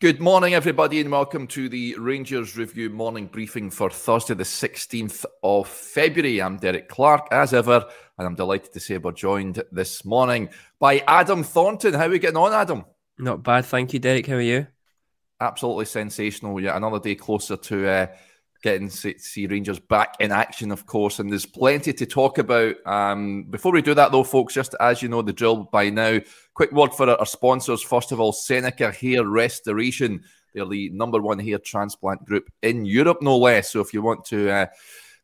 Good morning, everybody, and welcome to the Rangers Review morning briefing for Thursday, the 16th of February. I'm Derek Clark, as ever, and I'm delighted to say we're joined this morning by Adam Thornton. How are we getting on, Adam? Not bad, thank you, Derek. How are you? Absolutely sensational. Yeah, another day closer to uh, getting to see Rangers back in action, of course, and there's plenty to talk about. Um, before we do that, though, folks, just as you know the drill by now, quick word for our sponsors. First of all, Seneca Hair Restoration. They're the number one hair transplant group in Europe, no less. So if you want to uh,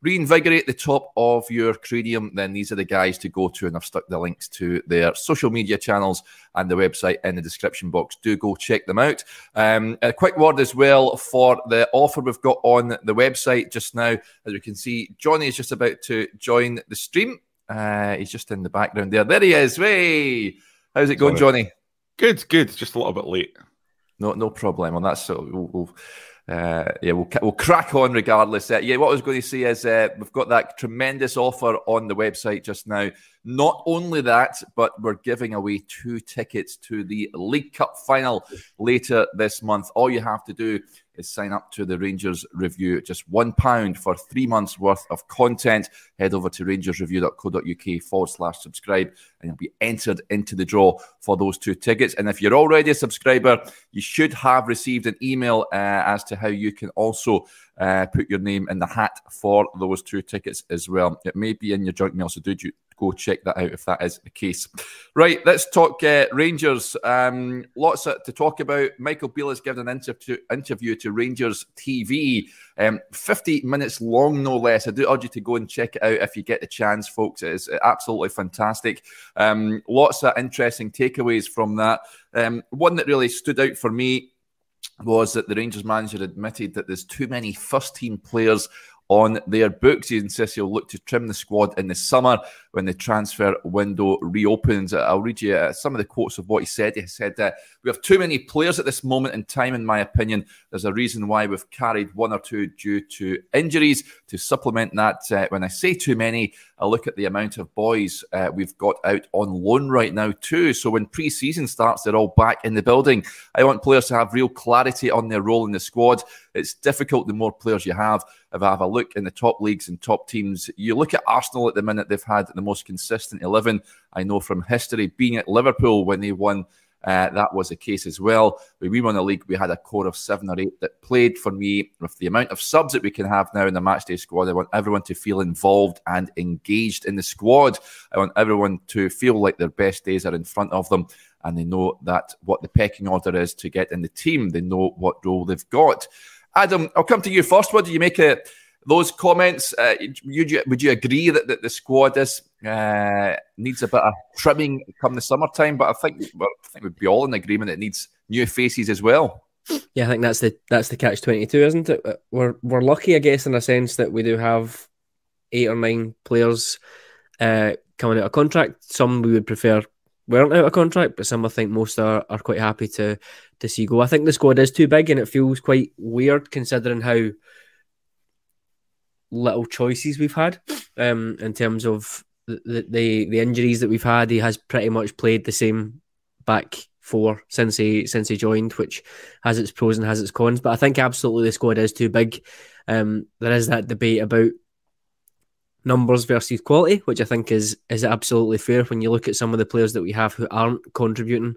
reinvigorate the top of your cranium, then these are the guys to go to. And I've stuck the links to their social media channels and the website in the description box. Do go check them out. Um, a quick word as well for the offer we've got on the website just now. As we can see, Johnny is just about to join the stream. Uh, he's just in the background there. There he is. Hey, how's it going, Johnny? Good, good. Just a little bit late. No, no problem. On that, so we'll, we'll uh, yeah, we'll, we'll crack on regardless. Uh, yeah, what I was going to say is uh, we've got that tremendous offer on the website just now. Not only that, but we're giving away two tickets to the League Cup final later this month. All you have to do is sign up to the Rangers Review. Just one pound for three months worth of content. Head over to rangersreview.co.uk forward slash subscribe and you'll be entered into the draw for those two tickets. And if you're already a subscriber, you should have received an email uh, as to how you can also uh, put your name in the hat for those two tickets as well. It may be in your junk mail, so do go check that out if that is the case. Right, let's talk uh, Rangers. Um, lots to talk about. Michael Beale has given an interview, to Rangers TV, um, 50 minutes long, no less. I do urge you to go and check it out if you get the chance, folks. It is absolutely fantastic. Um, lots of interesting takeaways from that. Um, one that really stood out for me was that the Rangers manager admitted that there's too many first team players on their books. He insists he'll look to trim the squad in the summer when the transfer window reopens. I'll read you uh, some of the quotes of what he said. He said, uh, We have too many players at this moment in time, in my opinion. There's a reason why we've carried one or two due to injuries. To supplement that, uh, when I say too many, I look at the amount of boys uh, we've got out on loan right now, too. So when pre season starts, they're all back in the building. I want players to have real clarity on their role in the squad. It's difficult the more players you have. If I have a look in the top leagues and top teams, you look at Arsenal at the minute, they've had the most consistent 11. I know from history, being at Liverpool when they won. Uh, that was the case as well. When we won the league, we had a core of seven or eight that played for me. With the amount of subs that we can have now in the matchday squad, I want everyone to feel involved and engaged in the squad. I want everyone to feel like their best days are in front of them and they know that what the pecking order is to get in the team. They know what role they've got. Adam, I'll come to you first. What do you make it? Those comments, uh, would, you, would you agree that, that the squad is uh, needs a bit of trimming come the summertime? But I think well, I think we'd be all in agreement it needs new faces as well. Yeah, I think that's the that's the catch twenty two, isn't it? We're we're lucky, I guess, in a sense that we do have eight or nine players uh, coming out of contract. Some we would prefer weren't out of contract, but some I think most are, are quite happy to to see go. I think the squad is too big, and it feels quite weird considering how little choices we've had um, in terms of the, the the injuries that we've had. He has pretty much played the same back four since he since he joined, which has its pros and has its cons. But I think absolutely the squad is too big. Um, there is that debate about numbers versus quality, which I think is is absolutely fair when you look at some of the players that we have who aren't contributing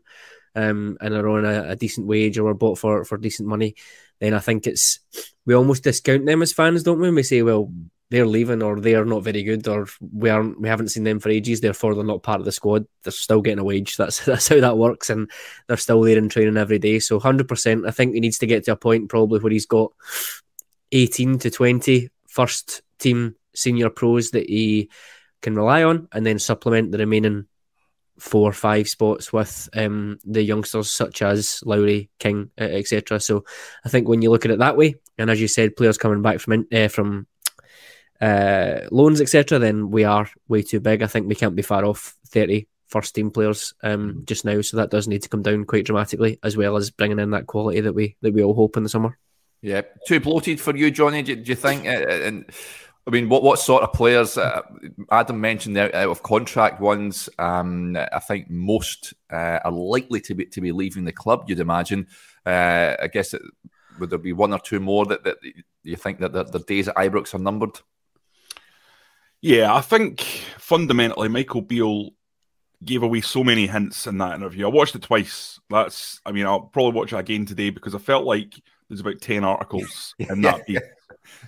um, and are on a, a decent wage or are bought for for decent money then I think it's we almost discount them as fans, don't we? We say, well, they're leaving or they're not very good or we aren't we haven't seen them for ages, therefore they're not part of the squad. They're still getting a wage. That's that's how that works, and they're still there in training every day. So hundred percent, I think he needs to get to a point probably where he's got eighteen to 20 first team senior pros that he can rely on, and then supplement the remaining four or five spots with um, the youngsters such as Lowry, King, etc. So I think when you look at it that way, and as you said, players coming back from uh, from uh, loans, etc., then we are way too big. I think we can't be far off 30 first team players um, mm-hmm. just now, so that does need to come down quite dramatically, as well as bringing in that quality that we that we all hope in the summer. Yeah, too bloated for you, Johnny. Do, do you think? Uh, and I mean, what what sort of players? Uh, Adam mentioned out, out of contract ones. Um, I think most uh, are likely to be to be leaving the club. You'd imagine. Uh, I guess it, would there be one or two more that, that you think that the days at Ibrox are numbered? Yeah, I think fundamentally Michael Beale gave away so many hints in that interview. I watched it twice. That's, I mean, I'll probably watch it again today because I felt like there's about ten articles in that piece.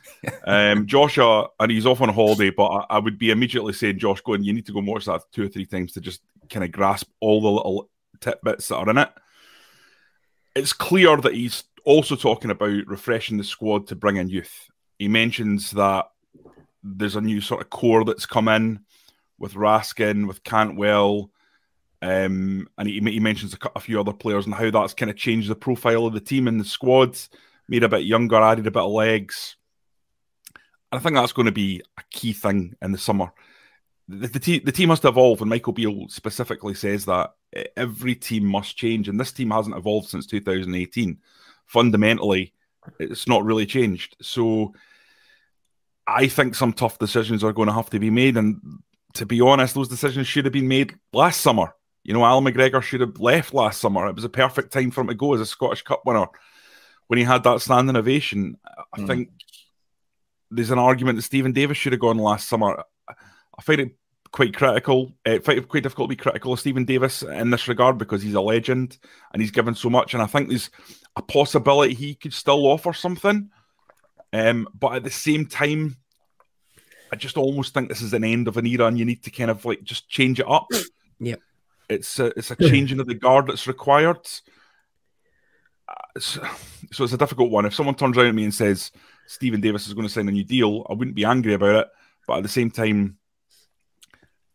um, Joshua, and he's off on holiday, but I, I, would be immediately saying, Josh, going, you need to go and watch that two or three times to just kind of grasp all the little tidbits that are in it. It's clear that he's also talking about refreshing the squad to bring in youth. He mentions that there's a new sort of core that's come in with Raskin, with Cantwell, um, and he, he mentions a, a, few other players and how that's kind of changed the profile of the team and the squad, made a bit younger, added a bit of legs. I think that's going to be a key thing in the summer. The, the, te- the team must evolve, and Michael Beale specifically says that every team must change, and this team hasn't evolved since 2018. Fundamentally, it's not really changed. So I think some tough decisions are going to have to be made, and to be honest, those decisions should have been made last summer. You know, Allan McGregor should have left last summer. It was a perfect time for him to go as a Scottish Cup winner when he had that standing ovation. I mm. think there's an argument that Steven Davis should have gone last summer. I find it quite critical, uh, quite, quite difficult to be critical of Steven Davis in this regard because he's a legend and he's given so much. And I think there's a possibility he could still offer something. Um, but at the same time, I just almost think this is an end of an era and you need to kind of like just change it up. Yeah. It's a, it's a changing of the guard that's required. Uh, so, so it's a difficult one. If someone turns around at me and says, Steven Davis is going to sign a new deal, I wouldn't be angry about it. But at the same time,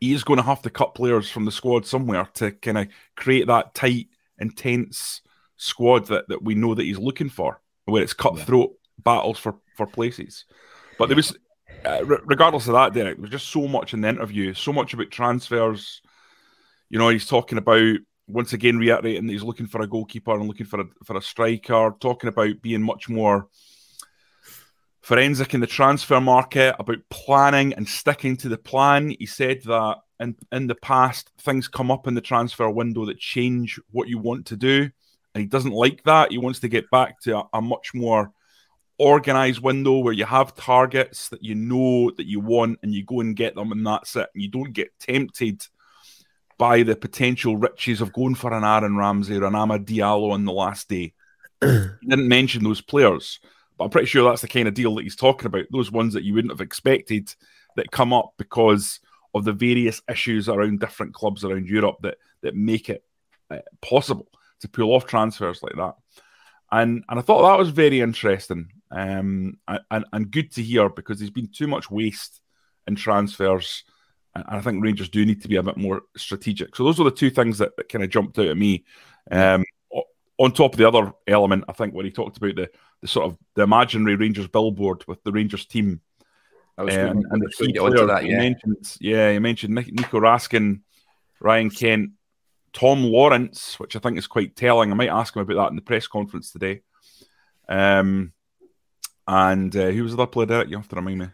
he is going to have to cut players from the squad somewhere to kind of create that tight, intense squad that, that we know that he's looking for, where it's cutthroat yeah. battles for, for places. But there was, uh, regardless of that, Derek, there was just so much in the interview, so much about transfers. You know, he's talking about once again reiterating that he's looking for a goalkeeper and looking for a for a striker, talking about being much more forensic in the transfer market, about planning and sticking to the plan. He said that in, in the past, things come up in the transfer window that change what you want to do. And he doesn't like that. He wants to get back to a, a much more organized window where you have targets that you know that you want and you go and get them and that's it. And you don't get tempted by the potential riches of going for an Aaron Ramsey or an Amad Diallo on the last day. he didn't mention those players. But I'm pretty sure that's the kind of deal that he's talking about. Those ones that you wouldn't have expected that come up because of the various issues around different clubs around Europe that that make it uh, possible to pull off transfers like that. And and I thought that was very interesting um, and and good to hear because there's been too much waste in transfers. And I think Rangers do need to be a bit more strategic. So those are the two things that, that kind of jumped out at me. Um, on top of the other element, I think when he talked about the the sort of the imaginary Rangers billboard with the Rangers team. Um, and the key that, yeah. He mentioned, yeah, he mentioned Nico Raskin, Ryan Kent, Tom Lawrence, which I think is quite telling. I might ask him about that in the press conference today. Um, and uh, who was the other player, Derek? You have to remind me.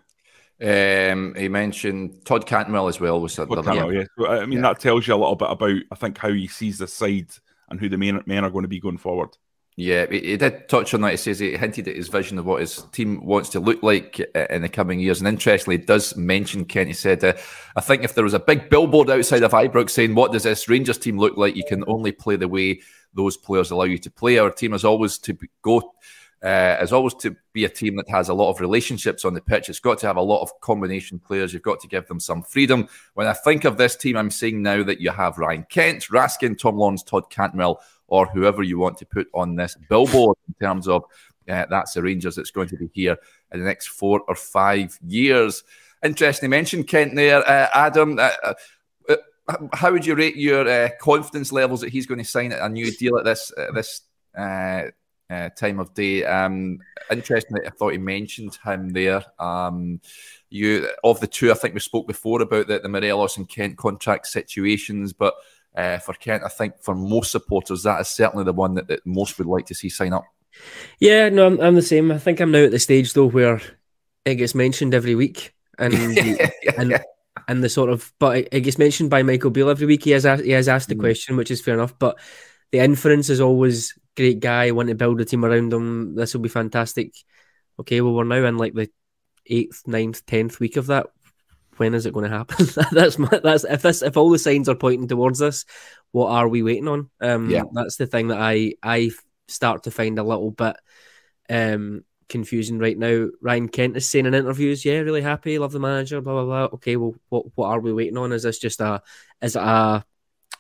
Um, he mentioned Todd Cantwell as well. Was Todd Cantwell, yeah. So, I mean, yeah. that tells you a little bit about, I think, how he sees the side and who the men, men are going to be going forward. Yeah, he did touch on that. He says he hinted at his vision of what his team wants to look like uh, in the coming years. And interestingly, he does mention, Kent, he said, uh, I think if there was a big billboard outside of Ibrox saying, What does this Rangers team look like? You can only play the way those players allow you to play. Our team is always to go. Uh, is always to be a team that has a lot of relationships on the pitch. It's got to have a lot of combination players. You've got to give them some freedom. When I think of this team, I'm seeing now that you have Ryan Kent, Raskin, Tom Lawrence, Todd Cantwell, or whoever you want to put on this billboard in terms of uh, that's the Rangers that's going to be here in the next four or five years. Interesting, mentioned Kent there, uh, Adam. Uh, uh, uh how would you rate your uh, confidence levels that he's going to sign a new deal at this this time of day? Um, interesting, I thought he mentioned him there. Um, you of the two, I think we spoke before about the, the Morelos and Kent contract situations, but uh, for Kent. I think for most supporters, that is certainly the one that, that most would like to see sign up. Yeah, no, I'm, I'm the same. I think I'm now at the stage though where it gets mentioned every week. and and and the sort of but it gets mentioned by Michael Beale every week. He has asked, he has asked the mm. question, which is fair enough. But the inference is always great guy. Want to build a team around him. This will be fantastic. Okay, well we're now in like the eighth, ninth, tenth week of that. When is it going to happen? that's my, that's if this if all the signs are pointing towards this, what are we waiting on? Um, yeah, that's the thing that I I start to find a little bit um confusing right now. Ryan Kent is saying in interviews, "Yeah, really happy, love the manager." Blah blah blah. Okay, well, what what are we waiting on? Is this just a is it a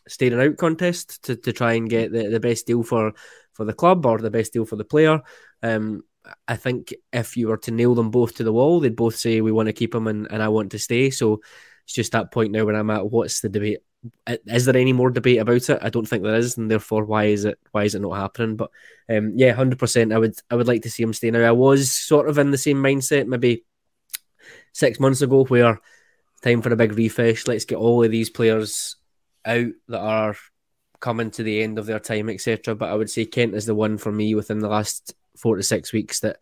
staying out contest to, to try and get the, the best deal for for the club or the best deal for the player? Um, I think if you were to nail them both to the wall, they'd both say we want to keep him and, and I want to stay. So it's just that point now where I'm at. What's the debate? Is there any more debate about it? I don't think there is, and therefore, why is it why is it not happening? But um, yeah, hundred percent. I would I would like to see him stay. Now I was sort of in the same mindset maybe six months ago, where time for a big refresh. Let's get all of these players out that are coming to the end of their time, etc. But I would say Kent is the one for me within the last four to six weeks that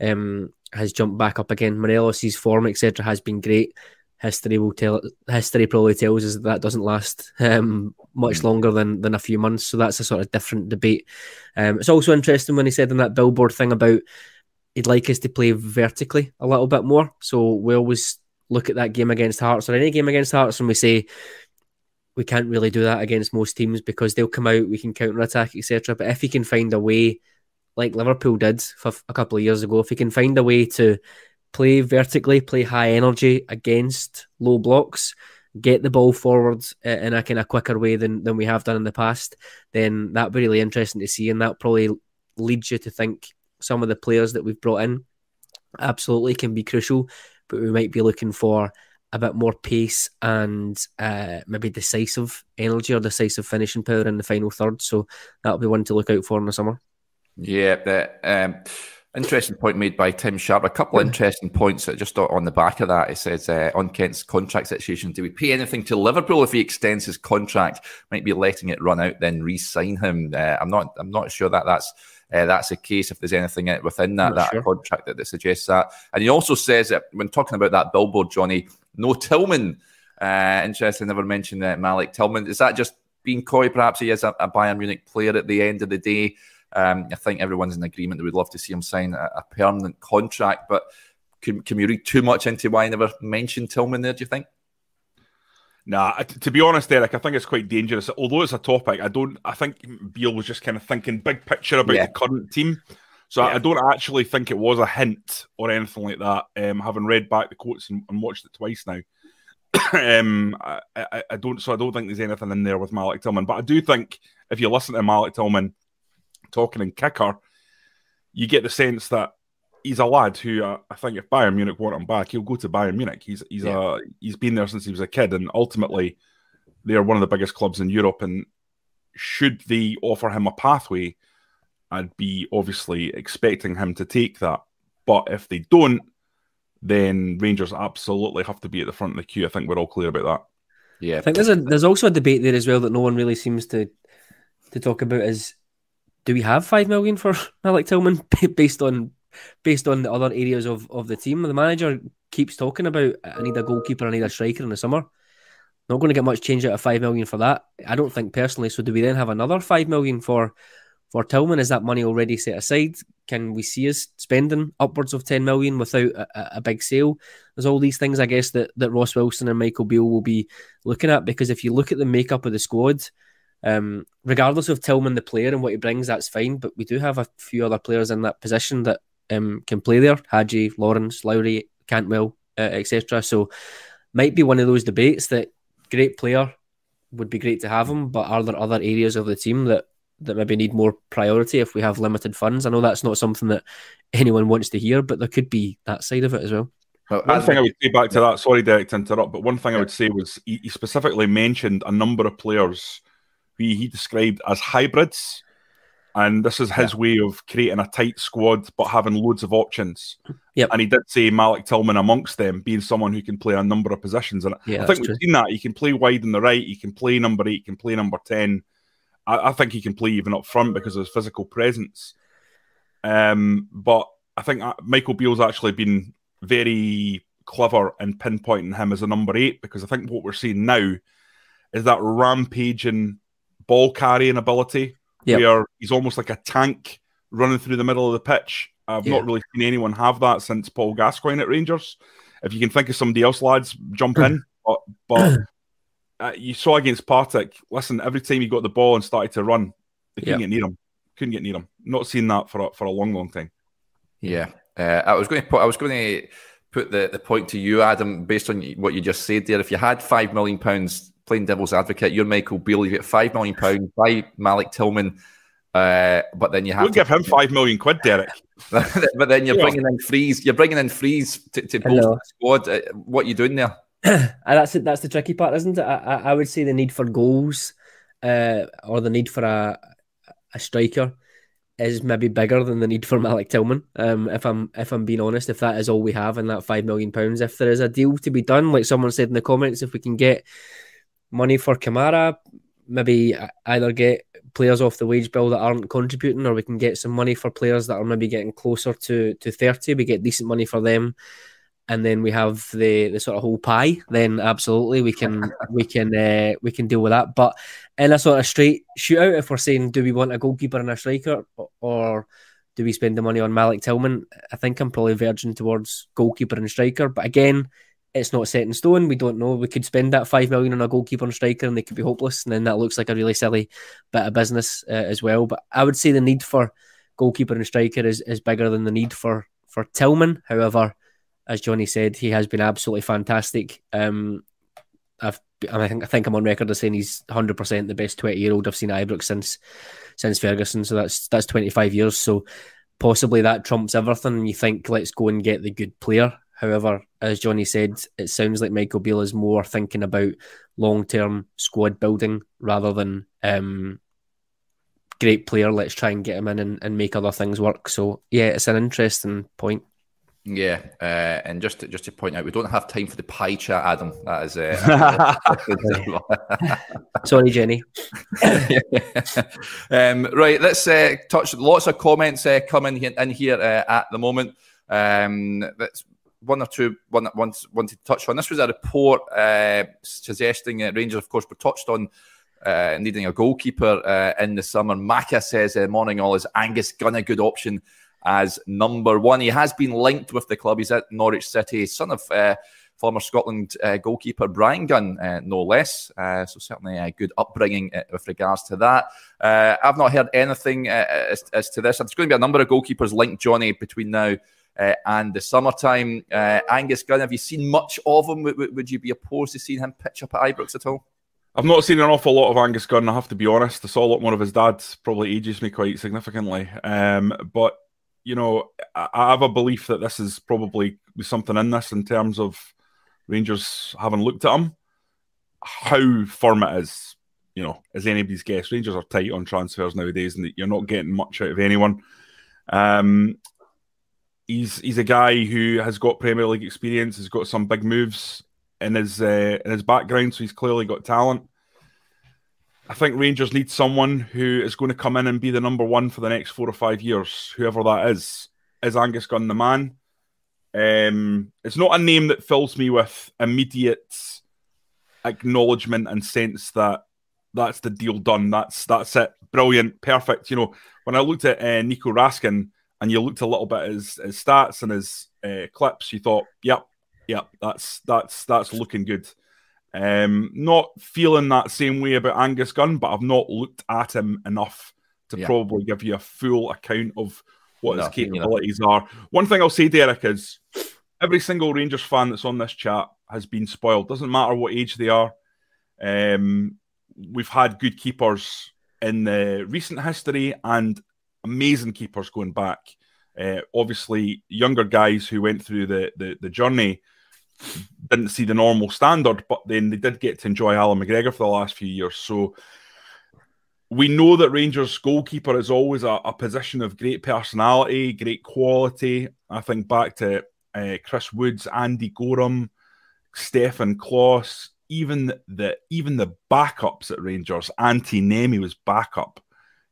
um, has jumped back up again. Morelos' form, etc., has been great history will tell history probably tells us that, that doesn't last um, much mm. longer than than a few months so that's a sort of different debate um, it's also interesting when he said in that billboard thing about he'd like us to play vertically a little bit more so we always look at that game against Hearts or any game against Hearts and we say we can't really do that against most teams because they'll come out we can counter attack etc but if he can find a way like Liverpool did for a couple of years ago if he can find a way to play vertically, play high energy against low blocks, get the ball forward uh, in a kind of quicker way than, than we have done in the past, then that'd be really interesting to see. And that probably leads you to think some of the players that we've brought in absolutely can be crucial, but we might be looking for a bit more pace and uh, maybe decisive energy or decisive finishing power in the final third. So that'll be one to look out for in the summer. Yeah, that. Um Interesting point made by Tim Sharp. A couple of interesting points just on the back of that. It says uh, on Kent's contract situation, do we pay anything to Liverpool if he extends his contract? Might be letting it run out, then re-sign him. Uh, I'm not. I'm not sure that that's uh, that's the case. If there's anything within that that sure. contract that, that, suggests that, and he also says that when talking about that billboard, Johnny, no Tillman. Uh, interesting. Never mentioned that Malik Tillman. Is that just being coy? Perhaps he is a, a Bayern Munich player at the end of the day. Um, I think everyone's in agreement that we'd love to see him sign a, a permanent contract, but can, can we read too much into why I never mentioned Tillman there, do you think? Nah, to be honest, Eric, I think it's quite dangerous. Although it's a topic, I don't. I think Beale was just kind of thinking big picture about yeah. the current team. So yeah. I don't actually think it was a hint or anything like that. Um, having read back the quotes and, and watched it twice now, um, I, I, I, don't. So I don't think there's anything in there with Malik Tillman. But I do think if you listen to Malik Tillman talking in kicker, you get the sense that he's a lad who uh, I think if Bayern Munich want him back, he'll go to Bayern Munich. He's he's yeah. a he's been there since he was a kid, and ultimately they are one of the biggest clubs in Europe. And should they offer him a pathway, I'd be obviously expecting him to take that. But if they don't, then Rangers absolutely have to be at the front of the queue. I think we're all clear about that. Yeah, I think there's a there's also a debate there as well that no one really seems to to talk about is do we have five million for Malik Tillman based on based on the other areas of, of the team? The manager keeps talking about I need a goalkeeper, I need a striker in the summer. Not going to get much change out of five million for that. I don't think personally. So do we then have another five million for for Tillman? Is that money already set aside? Can we see us spending upwards of ten million without a, a big sale? There's all these things I guess that, that Ross Wilson and Michael Beale will be looking at because if you look at the makeup of the squad, um, regardless of Tillman, the player, and what he brings, that's fine. But we do have a few other players in that position that um, can play there Hagi, Lawrence, Lowry, Cantwell, uh, etc. So, might be one of those debates that great player would be great to have him, but are there other areas of the team that that maybe need more priority if we have limited funds? I know that's not something that anyone wants to hear, but there could be that side of it as well. One thing I would say back to that, sorry, Derek, to interrupt, but one thing I would say was he, he specifically mentioned a number of players who he described as hybrids. And this is his yeah. way of creating a tight squad but having loads of options. Yep. And he did say Malik Tillman amongst them being someone who can play a number of positions. And yeah, I think we've true. seen that. He can play wide in the right, he can play number eight, he can play number 10. I, I think he can play even up front because of his physical presence. Um, but I think uh, Michael Beale's actually been very clever in pinpointing him as a number eight because I think what we're seeing now is that rampaging ball carrying ability yep. where he's almost like a tank running through the middle of the pitch. I've not really seen anyone have that since Paul Gascoigne at Rangers. If you can think of somebody else, lads, jump in. but, but uh, you saw against Partick. Listen, every time he got the ball and started to run, they couldn't yep. get near him. Couldn't get near him. Not seen that for a, for a long, long time. Yeah, uh, I was going to put. I was going to put the, the point to you, Adam, based on what you just said there. If you had five million pounds playing devil's advocate, you're Michael Beale. You get five million pounds by Malik Tillman. Uh, but then you have we'll to give him five million quid, Derek. but then you're yeah. bringing in frees. You're bringing in frees to, to boost the squad. Uh, what are you doing there? that's. That's the tricky part, isn't it? I, I would say the need for goals, uh, or the need for a a striker, is maybe bigger than the need for Malik Tillman. Um, if I'm if I'm being honest, if that is all we have in that five million pounds, if there is a deal to be done, like someone said in the comments, if we can get money for Kamara, maybe either get players off the wage bill that aren't contributing, or we can get some money for players that are maybe getting closer to to thirty. We get decent money for them and then we have the the sort of whole pie, then absolutely we can we can uh, we can deal with that. But in a sort of straight shootout, if we're saying do we want a goalkeeper and a striker, or do we spend the money on Malik Tillman? I think I'm probably verging towards goalkeeper and striker. But again, it's not set in stone. We don't know. We could spend that five million on a goalkeeper and striker, and they could be hopeless, and then that looks like a really silly bit of business uh, as well. But I would say the need for goalkeeper and striker is, is bigger than the need for for Tillman. However as Johnny said, he has been absolutely fantastic. Um, I've, I think I think I'm on record as saying he's 100 percent the best 20 year old I've seen at Ibrox since since Ferguson. So that's that's 25 years. So possibly that trumps everything. You think let's go and get the good player. However, as Johnny said, it sounds like Michael Beale is more thinking about long term squad building rather than um, great player. Let's try and get him in and, and make other things work. So yeah, it's an interesting point. Yeah, uh, and just to, just to point out, we don't have time for the pie chat, Adam. That is uh, sorry, Jenny. um, right, let's uh, touch. Lots of comments uh, coming in here uh, at the moment. Um, that's one or two one that wanted to touch on. This was a report uh, suggesting uh, Rangers, of course, were touched on uh, needing a goalkeeper uh, in the summer. Maka says, uh, "Morning all is Angus Gunn a good option?" As number one. He has been linked with the club. He's at Norwich City, son of uh, former Scotland uh, goalkeeper Brian Gunn, uh, no less. Uh, so certainly a good upbringing uh, with regards to that. Uh, I've not heard anything as, as, to this. There's going to be a number of goalkeepers linked, Johnny, between now. and the summertime, Angus Gunn. Have you seen much of him? Would you be opposed to seeing him pitch up at Ibrox at all? I've not seen an awful lot of Angus Gunn. I have to be honest. I saw a lot more of his dad. Probably ages me quite significantly. Um, but you know, I have a belief that this is probably something in this in terms of Rangers having looked at him. How firm it is, you know, is anybody's guess. Rangers are tight on transfers nowadays, and you're not getting much out of anyone. Um, he's he's a guy who has got Premier League experience, has got some big moves in his uh, in his background, so he's clearly got talent. I think Rangers need someone who is going to come in and be the number one for the next four or five years, whoever that is. Is Angus Gunn the man? Um, it's not a name that fills me with immediate acknowledgement and sense that that's the deal done. That's that's it. Brilliant, perfect. You know, when I looked at uh, Nico Raskin and you looked a little bit at his, his stats and his uh, clips, you thought, "Yep, yep, that's that's that's looking good." Um, not feeling that same way about Angus Gunn, but I've not looked at him enough to yeah. probably give you a full account of what no, his capabilities you know. are. One thing I'll say, Derek, is every single Rangers fan that's on this chat has been spoiled. Doesn't matter what age they are. Um, we've had good keepers in the recent history and amazing keepers going back. Uh, obviously, younger guys who went through the, the, the journey didn't see the normal standard, but then they did get to enjoy Allan McGregor for the last few years. So we know that Rangers goalkeeper is always a, a position of great personality, great quality. I think back to uh, Chris Woods, Andy Goram, Stefan Klos, even the even the backups at Rangers, Antti Niemi was backup,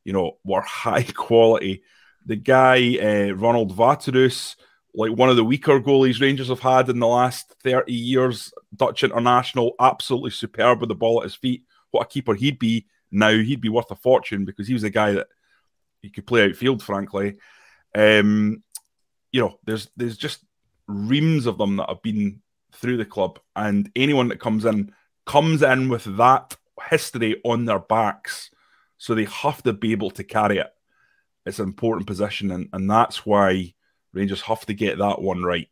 you know, were high quality. The guy uh, Ronald Waterreus like one of the weaker goalies Rangers have had in the last 30 years. Dutch international, absolutely superb with the ball at his feet. What a keeper he'd be now. He'd be worth a fortune because he was a guy that he could play outfield, frankly. Um, you know, there's there's just reams of them that have been through the club, and anyone that comes in comes in with that history on their backs, so they have to be able to carry it. It's an important position, and, and that's why Rangers have to get that one right.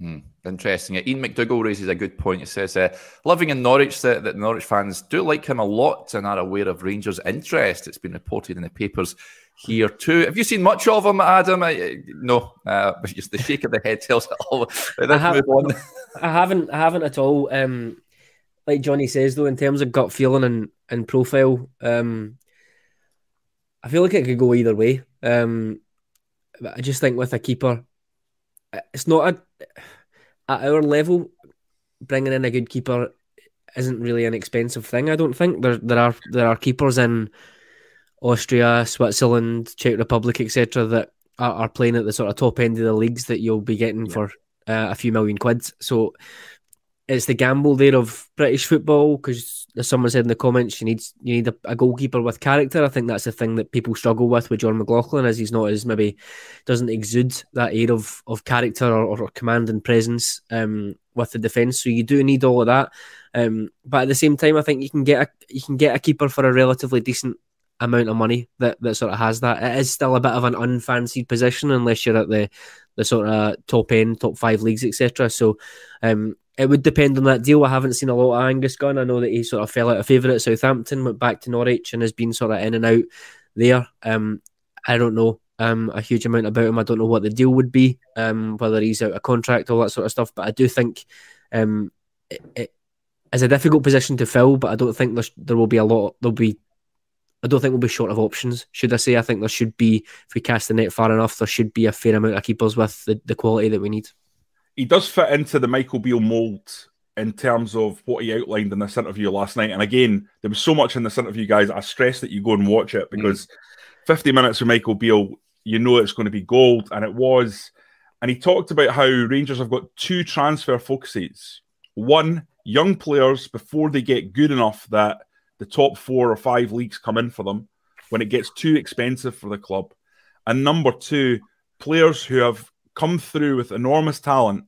Hmm. Interesting. Ian McDougall raises a good point. He says, uh, living in Norwich, that, that Norwich fans do like him a lot and are aware of Rangers' interest. It's been reported in the papers here too. Have you seen much of him, Adam? I, no, uh, just the shake of the head tells it all. I, have, I haven't, I haven't at all. Um, like Johnny says, though, in terms of gut feeling and, and profile, um, I feel like it could go either way. Um, I just think with a keeper, it's not a at our level. Bringing in a good keeper isn't really an expensive thing. I don't think there there are there are keepers in Austria, Switzerland, Czech Republic, etc. that are, are, playing at the sort of top end of the leagues that you'll be getting yeah. for uh, a few million quids. So it's the gamble there of British football because as someone said in the comments, you need you need a, a, goalkeeper with character. I think that's the thing that people struggle with with John McLaughlin, as he's not as maybe doesn't exude that air of of character or, or command and presence um, with the defence. So you do need all of that. Um, but at the same time, I think you can get a you can get a keeper for a relatively decent amount of money that, that sort of has that. It is still a bit of an unfancied position unless you're at the the sort of top end, top five leagues, etc. So um, it would depend on that deal. I haven't seen a lot of Angus Gunn. I know that he sort of fell out of favour at Southampton, went back to Norwich, and has been sort of in and out there. Um, I don't know um, a huge amount about him. I don't know what the deal would be, um, whether he's out of contract, all that sort of stuff. But I do think um, it, it is a difficult position to fill. But I don't think there will be a lot. There'll be. I don't think we'll be short of options. Should I say? I think there should be, if we cast the net far enough, there should be a fair amount of keepers with the, the quality that we need he does fit into the Michael Beale mold in terms of what he outlined in this interview last night. And again, there was so much in this interview, guys. I stress that you go and watch it because mm. 50 minutes with Michael Beale, you know it's going to be gold, and it was. And he talked about how Rangers have got two transfer focuses. One, young players before they get good enough that the top four or five leagues come in for them when it gets too expensive for the club. And number two, players who have come through with enormous talent,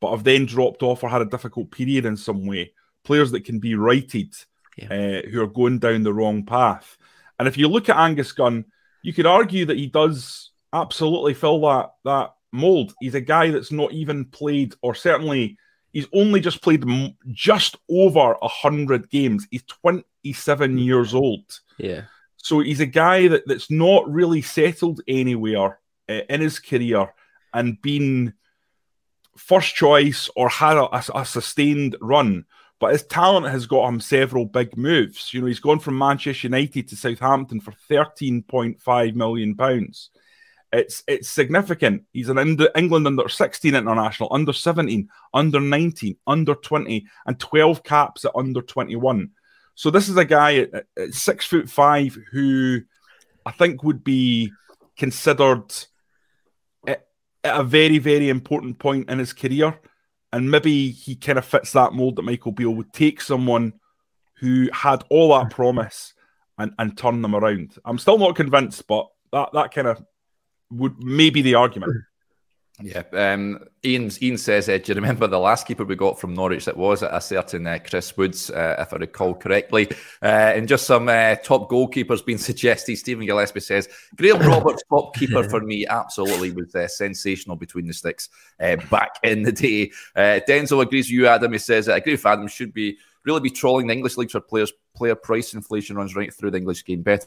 but have then dropped off or had a difficult period in some way. Players that can be righted, yeah. uh, who are going down the wrong path. And if you look at Angus Gunn, you could argue that he does absolutely fill that that mold. He's a guy that's not even played, or certainly he's only just played just over a hundred games. He's twenty seven years old. Yeah. So he's a guy that, that's not really settled anywhere uh, in his career and been first choice or had a, a, sustained run. But his talent has got him several big moves. You know, he's gone from Manchester United to Southampton for thirteen point five million pounds. It's it's significant. He's an England under sixteen international, under seventeen, under nineteen, under twenty, and twelve caps at under twenty one. So this is a guy at, at six foot five who I think would be considered at a very, very important point in his career. And maybe he kind of fits that mold that Michael Beale would take someone who had all that promise and, and turn them around. I'm still not convinced, but that, that kind of would maybe the argument. Yeah, um, Ian, Ian says, uh, do you remember the last keeper we got from Norwich that was a certain uh, Chris Woods, uh, if I recall correctly? Uh, and just some uh, top goalkeepers being suggested. Stephen Gillespie says, Graham Roberts, top keeper for me, absolutely was uh, sensational between the sticks back in the day. Denzel agrees with you, Adam. He says, I agree with Adam, should be really be trolling the English leagues for players. Player price inflation runs right through the English game. Better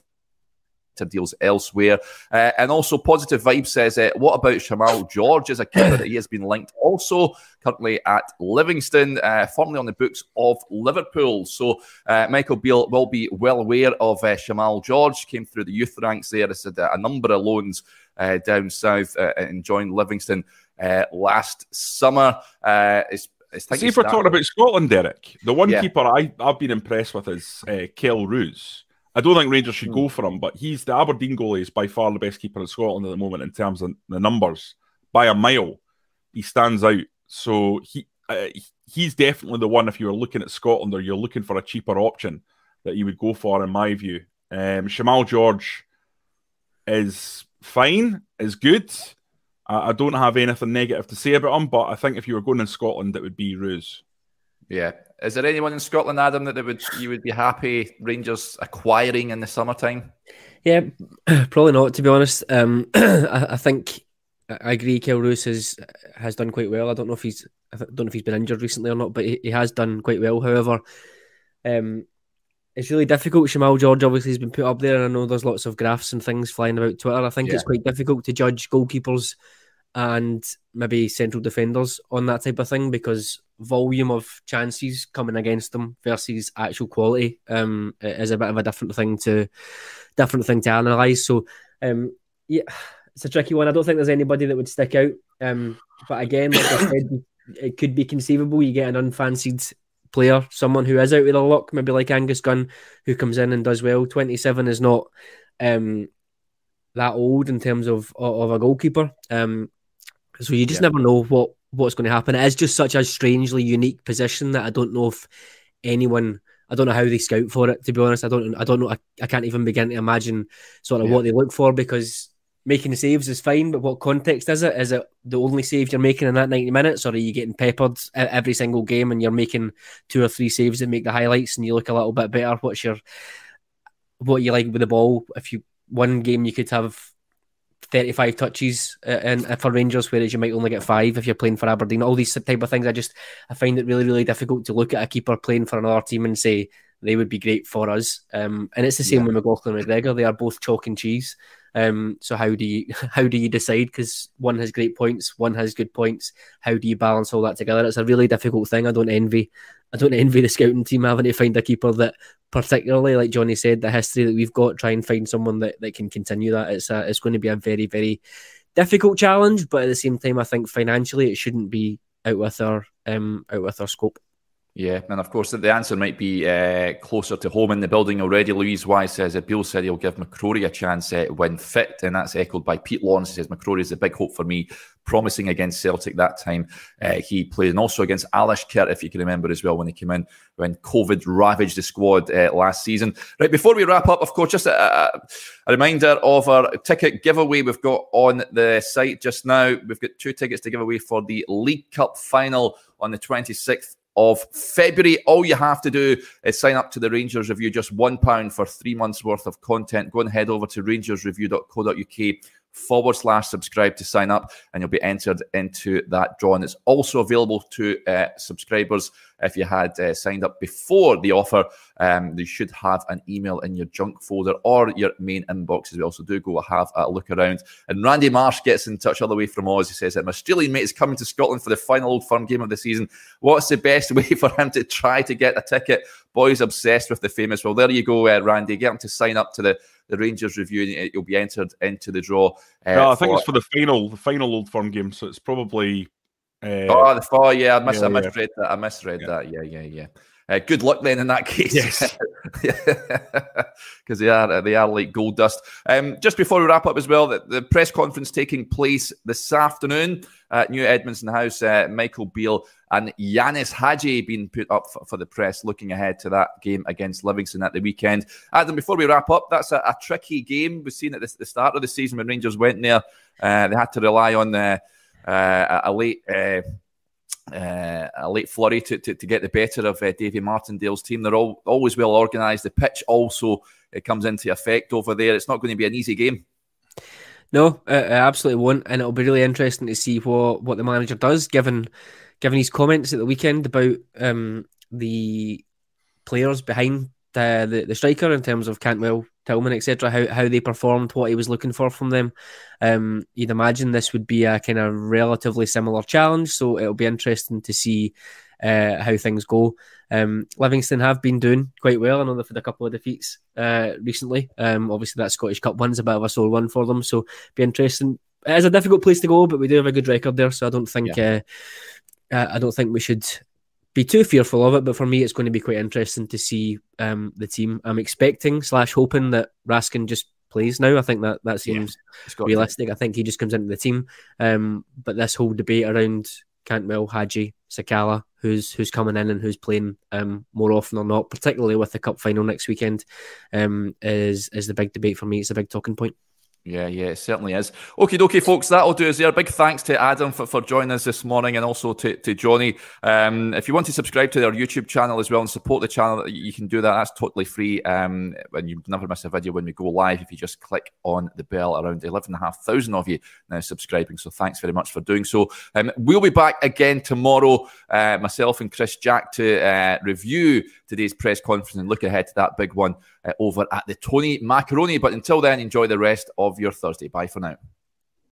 deals elsewhere. Uh, and also, Positive Vibe says, uh, what about Shamal George as a keeper that he has been linked also currently at Livingston, uh, formerly on the books of Liverpool. So, uh, Michael Beale will be well aware of uh, Shamal George, came through the youth ranks there, has had a number of loans uh, down south and joined Livingston last summer. it's See, if we're talking about Scotland, Derek, the one yeah. keeper I, I've been impressed with is uh, Kelle Roos. I don't think Rangers should go hmm. for him, but he's the Aberdeen goalie is by far the best keeper in Scotland at the moment in terms of the numbers by a mile. he stands out. So he uh, he's definitely the one. If you were looking at Scotland or you're looking for a cheaper option, that you would go for, in my view. Um, Shamal George is fine, is good. I, I don't have anything negative to say about him, but I think if you were going in Scotland, it would be Roos. Yeah. Is there anyone in Scotland, Adam, that would you would be happy Rangers acquiring in the summertime? Yeah, probably not. To be honest, um, I, I, think I agree. Kyle Roos has has done quite well. I don't know if he's I don't know if he's been injured recently or not, but he, he has done quite well. However, um, it's really difficult. Shamal George obviously has been put up there, and I know there's lots of graphs and things flying about Twitter. I think yeah. it's quite difficult to judge goalkeepers and maybe central defenders on that type of thing because volume of chances coming against them versus actual quality um, is a bit of a different thing to different thing to analyze. So um, yeah, it's a tricky one. I don't think there's anybody that would stick out. Um, but again, like I said, it could be conceivable you get an unfancied player, someone who is out with a luck, maybe like Angus Gunn, who comes in and does well. 27 is not um, that old in terms of of a goalkeeper. Um, so you just yeah. never know what what's going to happen. It is just such a strangely unique position that I don't know if anyone. I don't know how they scout for it. To be honest, I don't. I don't know. I, I can't even begin to imagine sort of yeah. what they look for because making saves is fine, but what context is it? Is it the only save you're making in that 90 minutes, or are you getting peppered every single game and you're making two or three saves that make the highlights and you look a little bit better? What's your what you like with the ball? If you one game you could have 35 touches and uh, uh, for Rangers, whereas you might only get five if you're playing for Aberdeen. All these type of things, I just I find it really really difficult to look at a keeper playing for another team and say they would be great for us. Um, and it's the same yeah. with McLaughlin and McGregor; they are both chalk and cheese. Um, so how do you how do you decide? Because one has great points, one has good points. How do you balance all that together? It's a really difficult thing. I don't envy. I don't envy the scouting team having to find a keeper that, particularly like Johnny said, the history that we've got. Try and find someone that, that can continue that. It's a, it's going to be a very very difficult challenge, but at the same time, I think financially it shouldn't be out with our um out with our scope. Yeah, and of course the answer might be uh, closer to home in the building already. Louise Wise says Bill said he'll give McCrorie a chance uh, when fit, and that's echoed by Pete Lawrence. He says McCrorie is a big hope for me, promising against Celtic that time. Uh, he played and also against Alashkert, if you can remember as well, when he came in when COVID ravaged the squad uh, last season. Right, before we wrap up, of course, just a, a reminder of our ticket giveaway we've got on the site just now. We've got two tickets to give away for the League Cup final on the 26th of February. All you have to do is sign up to the Rangers Review, just £1 for three months worth of content. Go and head over to rangersreview.co.uk forward slash subscribe to sign up and you'll be entered into that draw. And it's also available to uh, subscribers if you had uh, signed up before the offer. Um, you should have an email in your junk folder or your main inbox as well. So do go have a look around. And Randy Marsh gets in touch all the way from Oz. He says that my Australian mate is coming to Scotland for the final Old Firm game of the season. What's the best way for him to try to get a ticket? Boy's obsessed with the famous. Well, there you go, uh, Randy. Get him to sign up to the the Rangers review, and you'll be entered into the draw. Uh, no, I think for, it's for the final, the final Old Firm game. So it's probably. Uh, oh, the fall. Yeah, I, mis- yeah, I misread yeah. that. I misread yeah. that. Yeah, yeah, yeah. Uh, good luck then in that case. Yes. Because they are they are like gold dust. Um, just before we wrap up as well, the, the press conference taking place this afternoon at New Edmiston House. Uh, Michael Beale and Ianis Hagi being put up for, for, the press, looking ahead to that game against Livingston at the weekend. Adam, before we wrap up, that's a, a tricky game. We've seen at the, the, start of the season when Rangers went there, uh, they had to rely on the, uh, a late. Uh, uh, a late flurry to, to, to, get the better of uh, Davy Martindale's team. They're all always well organised. The pitch also it comes into effect over there. It's not going to be an easy game. No, it absolutely won't, and it'll be really interesting to see what what the manager does, given given his comments at the weekend about um, the players behind the, the, the striker in terms of Cantwell, Tillman, etc. How how they performed, what he was looking for from them. Um, you'd imagine this would be a kind of relatively similar challenge, so it'll be interesting to see uh, how things go. Um, Livingston have been doing quite well. I know they've had a couple of defeats uh, recently. Um, obviously, that Scottish Cup one's a bit of a sore one for them, so be interesting. It is a difficult place to go, but we do have a good record there, so I don't think yeah. uh, I don't think we should be too fearful of it, but for me, it's going to be quite interesting to see um, the team. I'm expecting slash hoping that Raskin just plays now. I think that that seems yeah, realistic. I think he just comes into the team. Um, but this whole debate around Cantwell, Hagi, Sakala, who's who's coming in and who's playing um, more often or not, particularly with the cup final next weekend, um, is is the big debate for me. It's a big talking point. Yeah, yeah, it certainly is. Okay, okay, folks, that'll do us there. Big thanks to Adam for, for joining us this morning and also to, to Johnny. Um, if you want to subscribe to our YouTube channel as well and support the channel, you can do that. That's totally free. Um, and you never miss a video when we go live if you just click on the bell. Around 11,500 of you now subscribing. So thanks very much for doing so. Um, we'll be back again tomorrow, uh, myself and Chris Jack, to uh, review today's press conference and look ahead to that big one uh, over at the Tony Macaroni. But until then, enjoy the rest of your Thursday. Bye for now.